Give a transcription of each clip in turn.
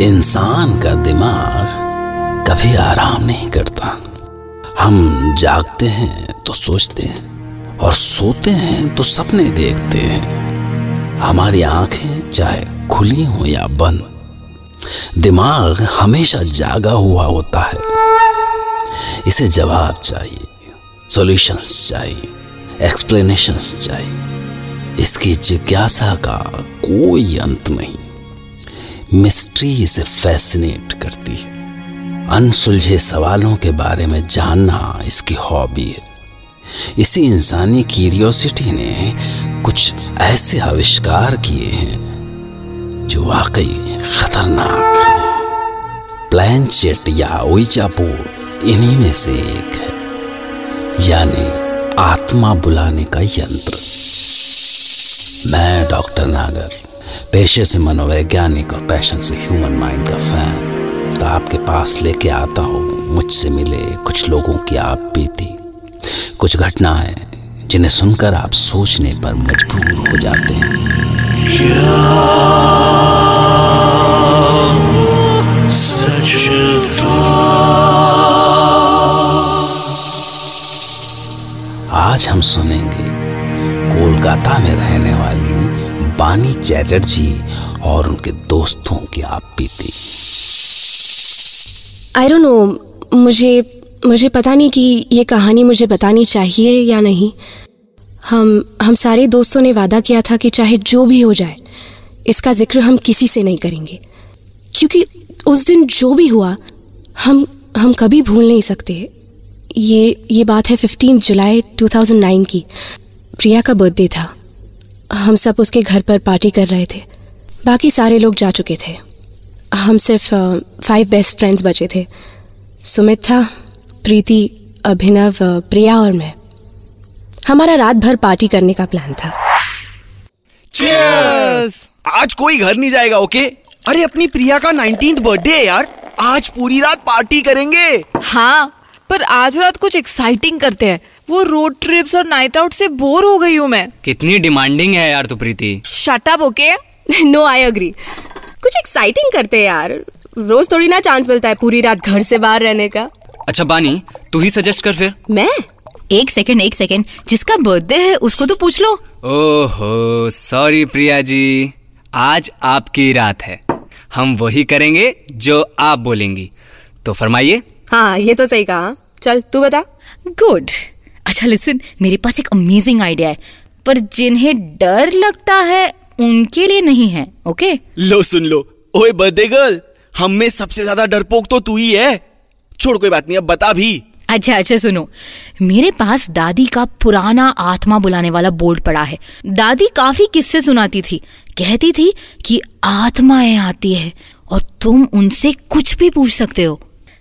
इंसान का दिमाग कभी आराम नहीं करता। हम जागते हैं तो सोचते हैं, और सोते हैं तो सपने देखते हैं। हमारी आँखें चाहे खुली हो या बंद, दिमाग हमेशा जागा हुआ होता है। इसे जवाब चाहिए सॉल्यूशंस चाहिए एक्सप्लेनेशंस चाहिए। इसकी जिज्ञासा का कोई अंत नहीं। मिस्ट्री इसे फैसिनेट करती है। अनसुलझे सवालों के बारे में जानना इसकी हॉबी है। इसी इंसानी क्यूरियोसिटी ने कुछ ऐसे आविष्कार किए हैं, जो वाकई खतरनाक हैं। प्लैंचेट या बोर्ड इन्हीं में से एक है, यानी आत्मा बुलाने का यंत्र। मैं डॉक्टर नागर। पेशे से मनोवैज्ञानिक और पैशन से ह्यूमन माइंड का फ़ैन तो आपके पास लेके आता हूँ। मुझसे मिले कुछ लोगों की आप बीती कुछ घटनाएँ जिन्हें सुनकर आप सोचने पर मजबूर हो जाते हैं। आज हम सुनेंगे कोलकाता में रहने वाली बानी चैटर्जी और उनके दोस्तों की आप बीती। आई डोंट नो मुझे मुझे पता नहीं कि ये कहानी मुझे बतानी चाहिए या नहीं। हम हम सारे दोस्तों ने वादा किया था कि चाहे जो भी हो जाए, इसका ज़िक्र हम किसी से नहीं करेंगे। क्योंकि उस दिन जो भी हुआ, हम हम कभी भूल नहीं सकते। ये ये बात है फिफ्टीन जुलाई 2009 की। प्रिया का बर्थडे था। हम सब उसके घर पर पार्टी कर रहे थे। बाकी सारे लोग जा चुके थे। हम सिर्फ़ फाइव बेस्ट फ्रेंड्स बचे थे। सुमित था प्रीति अभिनव प्रिया और मैं। हमारा रात भर पार्टी करने का प्लान था। Cheers! आज कोई घर नहीं जाएगा ओके अरे अपनी प्रिया का नाइनटीन बर्थडे है यार। आज पूरी रात पार्टी करेंगे। हाँ पर आज रात कुछ एक्साइटिंग करते हैं। वो रोड ट्रिप्स और नाइट आउट से बोर हो गई हूँ मैं। कितनी डिमांडिंग है यार तू Preeti. Shut up okay no I agree कुछ एक्साइटिंग करते हैं यार। रोज थोड़ी ना चांस मिलता है पूरी रात घर से बाहर रहने का। अच्छा बानी तू ही सजेस्ट कर फिर। मैं? एक सेकंड एक सेकंड जिसका बर्थडे है उसको तो पूछ लो। ओहो सॉरी प्रिया जी। आज आपकी रात है। हम वही करेंगे जो आप बोलेंगी। तो फरमाइए। हाँ ये तो सही कहा। चल तू बता। गुड अच्छा लिसन मेरे पास एक अमेजिंग आइडिया है पर जिन्हें डर लगता है उनके लिए नहीं है ओके लो सुन लो। ओए बर्थडे गर्ल हम में सबसे ज़्यादा डरपोक तो तू ही है। छोड़ कोई बात नहीं अब बता भी। अच्छा अच्छा सुनो। मेरे पास दादी का पुराना आत्मा बुलाने वाला बोर्ड पड़ा है। दादी काफ़ी किस्से सुनाती थी। कहती थी कि आत्माएँ आती है और तुम उनसे कुछ भी पूछ सकते हो।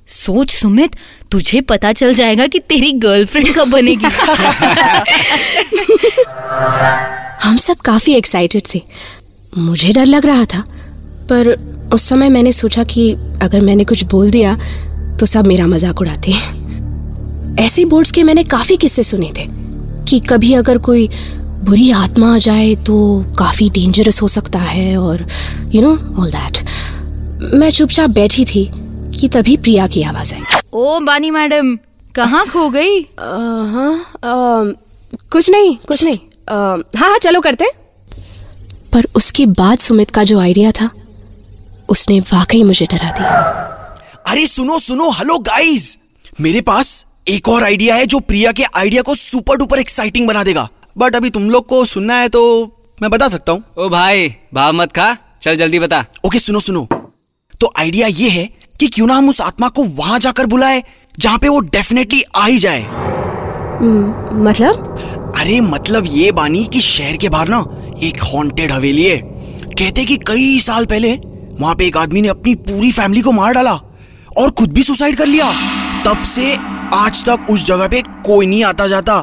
सोच सुमित, तुझे पता चल जाएगा कि तेरी गर्लफ्रेंड कब बनेगी। हम सब काफ़ी एक्साइटेड थे। मुझे डर लग रहा था, पर उस समय मैंने सोचा कि अगर मैंने कुछ बोल दिया तो सब मेरा मज़ाक उड़ाते हैं। ऐसे बोर्ड्स के मैंने काफ़ी किस्से सुने थे, कि कभी अगर कोई बुरी आत्मा आ जाए तो काफ़ी डेंजरस हो सकता है और यू नो ऑल दैट मैं चुपचाप बैठी थी कि तभी प्रिया की आवाज़ आई। ओ बानी मैडम कहाँ खो गई? हाँ कुछ नहीं कुछ नहीं। हाँ हाँ चलो करते हैं। पर उसके बाद सुमित का जो आइडिया था उसने वाकई मुझे डरा दिया। अरे सुनो सुनो हेलो गाइस मेरे पास एक और आइडिया है जो प्रिया के आइडिया को सुपर डुपर एक्साइटिंग बना देगा। बट अभी तुम लोग को सुनना है तो मैं बता सकता हूँ। ओ भाई भाव मत खा। चल जल्दी बता। ओके सुनो सुनो। तो आइडिया ये है कि क्यों ना हम उस आत्मा को वहाँ जाकर बुलाए जहाँ पे वो डेफिनेटली आ ही जाए। मतलब? अरे मतलब ये बानी कि शहर के बाहर ना एक हॉन्टेड हवेली है। कहते कि कई साल पहले वहाँ पे एक आदमी ने अपनी पूरी फैमिली को मार डाला और खुद भी सुसाइड कर लिया। तब से आज तक उस जगह पे कोई नहीं आता जाता।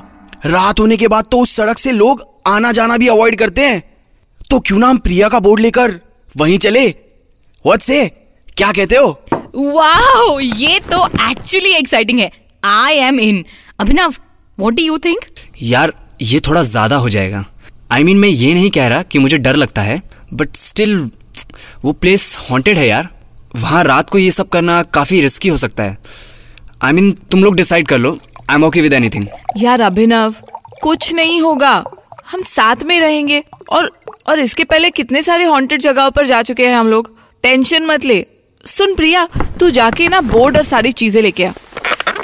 रात होने के बाद तो उस सड़क से लोग आना जाना भी अवॉइड करते हैं। तो क्यों ना हम प्रिया का बोर्ड लेकर वहीं चले? व्हाट से क्या कहते हो? वाओ ये तो एक्चुअली एक्साइटिंग है. I am in Abhinav what do you think यार ये थोड़ा ज़्यादा हो जाएगा. आई I मीन mean, मैं ये नहीं कह रहा कि मुझे डर लगता है बट स्टिल वो प्लेस हॉन्टेड है यार. वहाँ रात को ये सब करना काफ़ी रिस्की हो सकता है. आई I मीन mean, तुम लोग डिसाइड कर लो. I am okay with anything यार अभिनव कुछ नहीं होगा. हम साथ में रहेंगे. और और इसके पहले कितने सारे हॉन्टेड जगहों पर जा चुके हैं हम लोग? टेंशन मत ले. सुन प्रिया तू जाके ना बोर्ड और सारी चीज़ें लेके आ।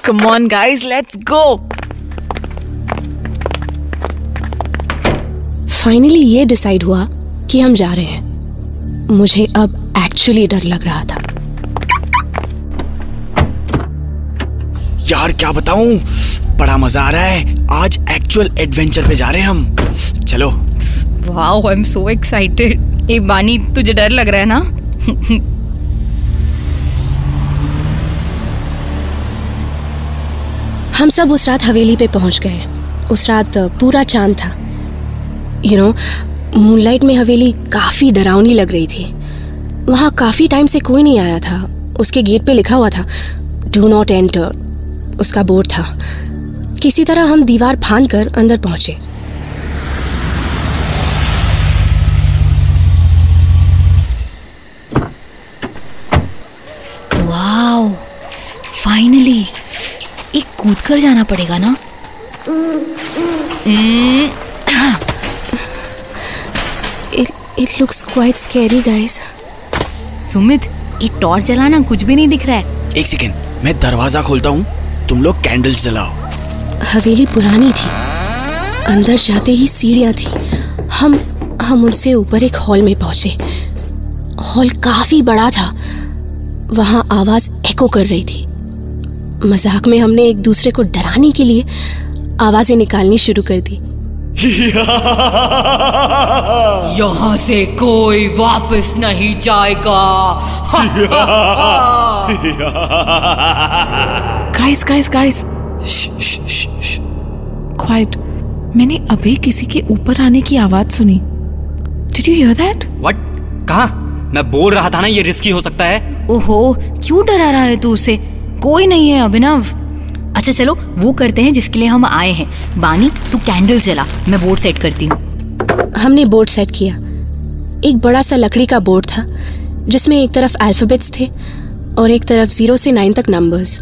Come on guys let's go finally ये डिसाइड हुआ कि हम जा रहे हैं। मुझे अब एक्चुअली डर लग रहा था। यार क्या बताऊँ? बड़ा मज़ा आ रहा है। आज एक्चुअल एडवेंचर पे जा रहे हैं हम। चलो। Wow I am so excited ए बानी तुझे डर लग रहा है ना? हम सब उस रात हवेली पे पहुँच गए। उस रात पूरा चाँद था। यू नो मूनलाइट में हवेली काफ़ी डरावनी लग रही थी। वहाँ काफ़ी टाइम से कोई नहीं आया था। उसके गेट पे लिखा हुआ था डू नॉट एंटर उसका बोर्ड था। किसी तरह हम दीवार फान कर अंदर पहुँचे वाओ फाइनली कर जाना पड़ेगा ना? It looks quite scary guys Sumit ये टॉर्च जलाना कुछ भी नहीं दिख रहा है। एक सेकेंड मैं दरवाज़ा खोलता हूँ। तुम लोग कैंडल्स जलाओ। हवेली पुरानी थी। अंदर जाते ही सीढ़ियाँ थी। हम हम उनसे ऊपर एक हॉल में पहुँचे। हॉल काफ़ी बड़ा था। वहाँ आवाज़ एको कर रही थी। मज़ाक में हमने एक दूसरे को डराने के लिए आवाज़ें निकालनी शुरू कर दी। यहाँ से कोई वापस नहीं जाएगा। गाइस गाइस गाइस क्वाइट मैंने अभी किसी के ऊपर आने की आवाज़ सुनी। Did you hear that what कहा? मैं बोल रहा था ना ये रिस्की हो सकता है। ओहो क्यों डरा रहा है तू उसे? कोई नहीं है, अभिनव। अच्छा चलो, वो करते हैं जिसके लिए हम आए हैं। बानी, तू कैंडल जला, मैं बोर्ड सेट करती हूँ। हमने बोर्ड सेट किया। एक बड़ा सा लकड़ी का बोर्ड था, जिसमें एक तरफ़ अल्फ़ाबेट्स थे और एक तरफ़ ज़ीरो से नाइन तक नंबर्स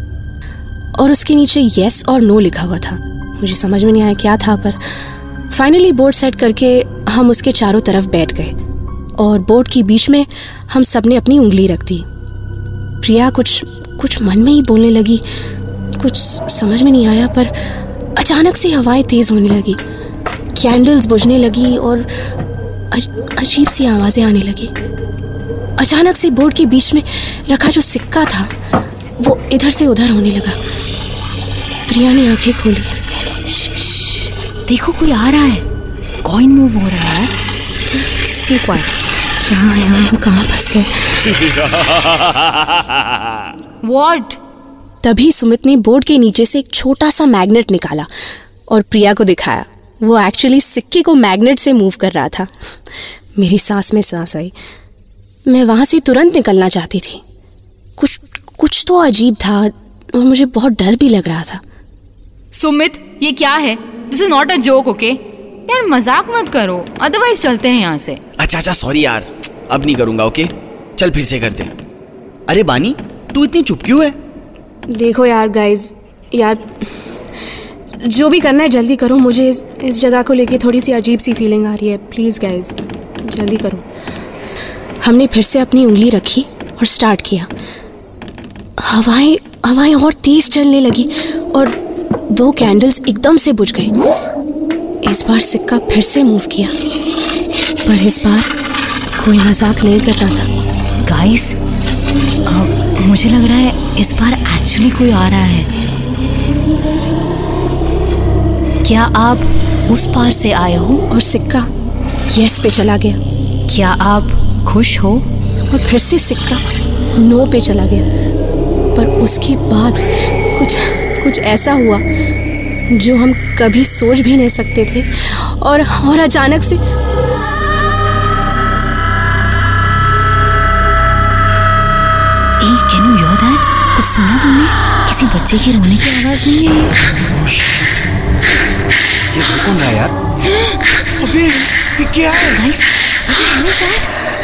और उसके नीचे यस और नो लिखा हुआ था। मुझे समझ में नहीं आया क्या था, पर फाइनली बोर्ड सेट करके हम उसके चारों तरफ़ बैठ गए। और बोर्ड के बीच में हम सबने अपनी उंगली रख दी। प्रिया, कुछ कुछ मन में ही बोलने लगी। कुछ समझ में नहीं आया पर अचानक से हवाएँ तेज होने लगी। कैंडल्स बुझने लगी और अज, अजीब सी आवाज़ें आने लगी। अचानक से बोर्ड के बीच में रखा जो सिक्का था वो इधर से उधर होने लगा। प्रिया ने आँखें खोली। देखो कोई आ रहा है। कॉइन मूव हो रहा है। स्टे क्वाइट क्या है हम कहाँ फंस गए? व्हाट तभी सुमित ने बोर्ड के नीचे से एक छोटा सा मैग्नेट निकाला और प्रिया को दिखाया। वो एक्चुअली सिक्के को मैग्नेट से मूव कर रहा था। मेरी सांस में सांस आई। मैं वहाँ से तुरंत निकलना चाहती थी। कुछ कुछ तो अजीब था और मुझे बहुत डर भी लग रहा था। सुमित ये क्या है? This is not a joke okay यार मज़ाक मत करो। अदरवाइज़ चलते हैं यहाँ से। अच्छा अच्छा सॉरी यार। अब नहीं करूँगा ओके चल फिर से करते अरे बानी तू इतनी चुप क्यों है? देखो यार गाइस यार, जो भी करना है जल्दी करो। मुझे इस इस जगह को लेके थोड़ी सी अजीब सी फीलिंग आ रही है। प्लीज़ गाइस जल्दी करो। हमने फिर से अपनी उंगली रखी और स्टार्ट किया। हवाएँ हवाएँ और तेज चलने लगी और दो कैंडल्स एकदम से बुझ गए। इस बार सिक्का फिर से मूव किया। पर इस बार कोई मज़ाक नहीं करता था। गाइस मुझे लग रहा है इस बार एक्चुअली कोई आ रहा है। क्या आप उस पार से आए हो? और सिक्का। यस पे चला गया। क्या आप खुश हो? और फिर से सिक्का। नो पे चला गया। पर उसके बाद कुछ कुछ ऐसा हुआ जो हम कभी सोच भी नहीं सकते थे। और और अचानक से ए कैन यू हियर दैट कुछ सुना तुमने? किसी बच्चे के रोने की आवाज़ नहीं है ये कौन यार? अबे ये क्या है? गाइस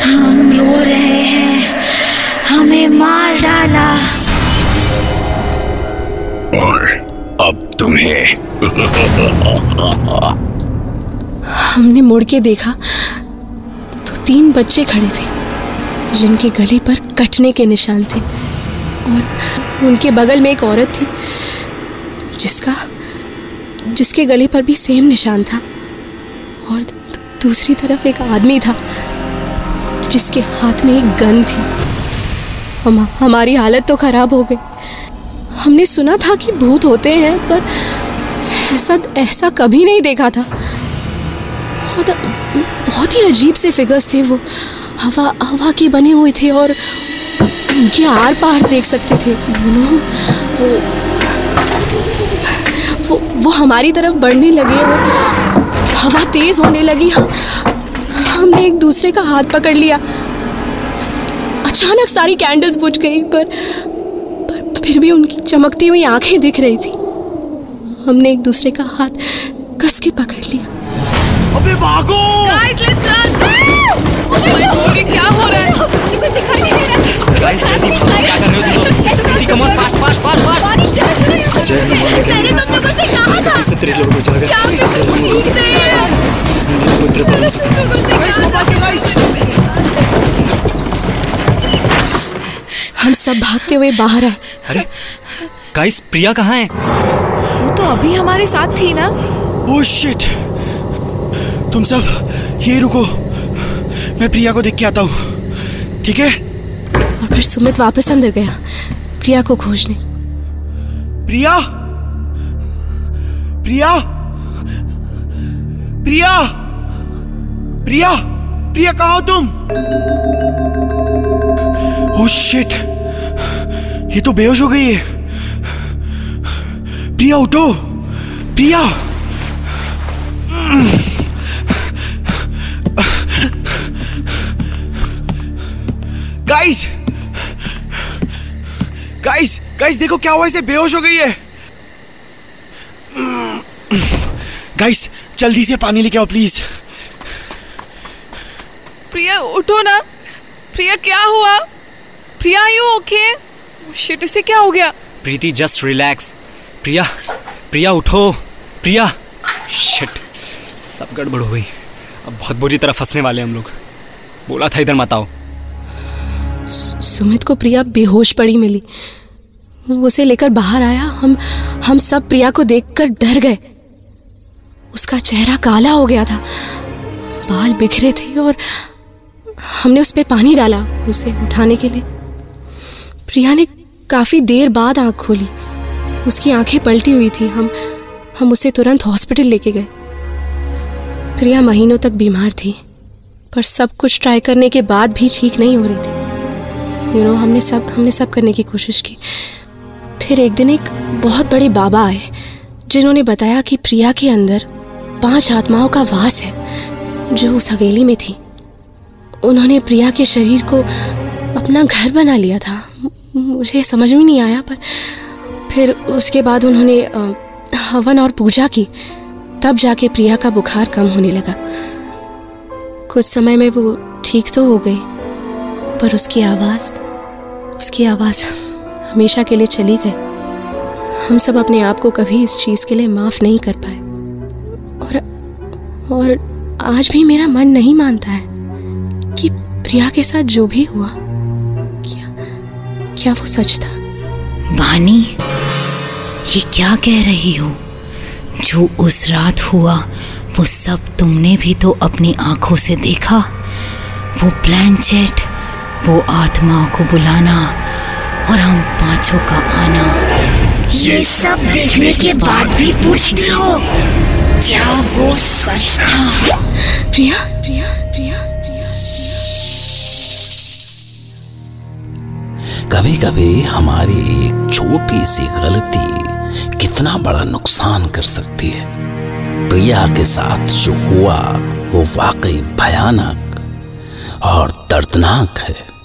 हम रो रहे हैं। हमें मार डाला। और अब तुम्हें। हमने मुड़ के देखा तो तीन बच्चे खड़े थे। जिनके गले पर कटने के निशान थे और उनके बगल में एक औरत थी, जिसका, जिसके गले पर भी सेम निशान था और दूसरी तरफ़ एक आदमी था, जिसके हाथ में एक गन थी। हम, हमारी हालत तो खराब हो गई। हमने सुना था कि भूत होते हैं, पर ऐसा ऐसा कभी नहीं देखा था। बहुत बहुत ही अजीब से फिगर्स थे वो। हवा हवा के बने हुए थे और उनके आर पार देख सकते थे। यू नो वो वो वो हमारी तरफ़ बढ़ने लगे और हवा तेज होने लगी। हम हमने एक दूसरे का हाथ पकड़ लिया। अचानक सारी कैंडल्स बुझ गई पर पर फिर भी उनकी चमकती हुई आँखें दिख रही थी। हमने एक दूसरे का हाथ कस के पकड़ लिया। अबे भागो! गाइस लेट्स रन गाइस जल्दी भागो क्या कर रहे हो तुम लोग Preeti come on fast fast fast fast जय हनुमान ज्ञानी प्रसाद से त्रिलोक बचाकर पुत्र पवन सुत हम सब भागते हुए बाहर आए अरे गाइस प्रिया कहाँ है वो तो अभी हमारे साथ थी ना ओह शिट तुम सब ये रुको मैं प्रिया को देख के आता हूँ ठीक है और फिर सुमित वापस अंदर गया। प्रिया को खोजने। प्रिया? प्रिया? प्रिया? प्रिया? प्रिया, कहाँ हो तुम? ओह शिट ये तो बेहोश हो गई है। प्रिया, उठो। प्रिया। गाइस देखो क्या हुआ इसे बेहोश हो गई है। गाइस जल्दी से पानी लेके आओ प्लीज़ प्रिया उठो ना। प्रिया क्या हुआ? प्रिया यू ओके शिट इसे क्या हो गया? प्रीति जस्ट रिलैक्स प्रिया प्रिया उठो। प्रिया। शिट सब गड़बड़ हो गई। अब बहुत बुरी तरह फंसने वाले हम लोग। बोला था इधर मत आओ। सुमित को प्रिया बेहोश पड़ी मिली। उसे लेकर बाहर आया। हम हम सब प्रिया को देखकर डर गए। उसका चेहरा काला हो गया था। बाल बिखरे थे और हमने उस पर पानी डाला उसे उठाने के लिए। प्रिया ने काफ़ी देर बाद आँख खोली। उसकी आँखें पलटी हुई थी। हम हम उसे तुरंत हॉस्पिटल लेके गए। प्रिया महीनों तक बीमार थी पर सब कुछ ट्राई करने के बाद भी ठीक नहीं हो रही थी। यू you नो know, हमने सब हमने सब करने की कोशिश की। फिर एक दिन एक बहुत बड़े बाबा आए, जिन्होंने बताया कि प्रिया के अंदर पाँच आत्माओं का वास है, जो उस हवेली में थी। उन्होंने प्रिया के शरीर को अपना घर बना लिया था। मुझे समझ में नहीं आया, पर फिर उसके बाद उन्होंने हवन और पूजा की, तब जाके प्रिया का बुखार कम होने लगा। कुछ समय में वो ठीक तो हो गई, पर उसकी आवाज़ उसकी आवाज़ हमेशा के लिए चली गई। हम सब अपने आप को कभी इस चीज़ के लिए माफ़ नहीं कर पाए। और और आज भी मेरा मन नहीं मानता है कि प्रिया के साथ जो भी हुआ, क्या क्या वो सच था? वानी, ये क्या कह रही हो? जो उस रात हुआ, वो सब तुमने भी तो अपनी आँखों से देखा। वो प्लानचेट वो आत्माओं को बुलाना और हम पाँचों का आना। ये सब देखने के बाद भी पूछती हो, क्या वो सच था? प्रिया प्रिया प्रिया प्रिया। कभी कभी हमारी एक छोटी सी गलती कितना बड़ा नुकसान कर सकती है। प्रिया के साथ जो हुआ, वो वाकई भयानक और दर्दनाक है।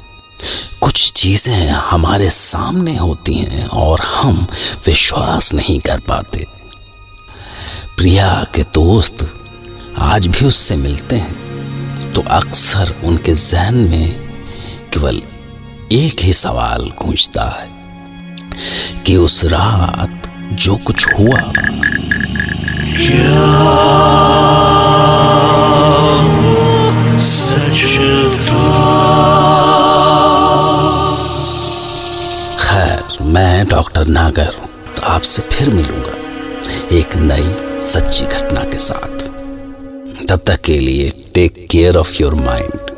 चीज़ें हमारे सामने होती हैं और हम विश्वास नहीं कर पाते। प्रिया के दोस्त आज भी उससे मिलते हैं तो अक्सर उनके जहन में केवल एक ही सवाल गूंजता है कि उस रात जो कुछ हुआ। खैर मैं डॉक्टर नागर तो आपसे फिर मिलूँगा एक नई सच्ची घटना के साथ। तब तक के लिए take care of your mind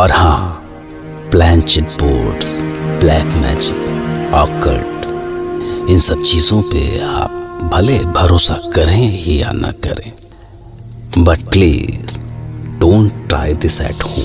और हाँ planchette boards black magic occult इन सब चीज़ों पे आप भले भरोसा करें ही या ना करें। But please don't try this at home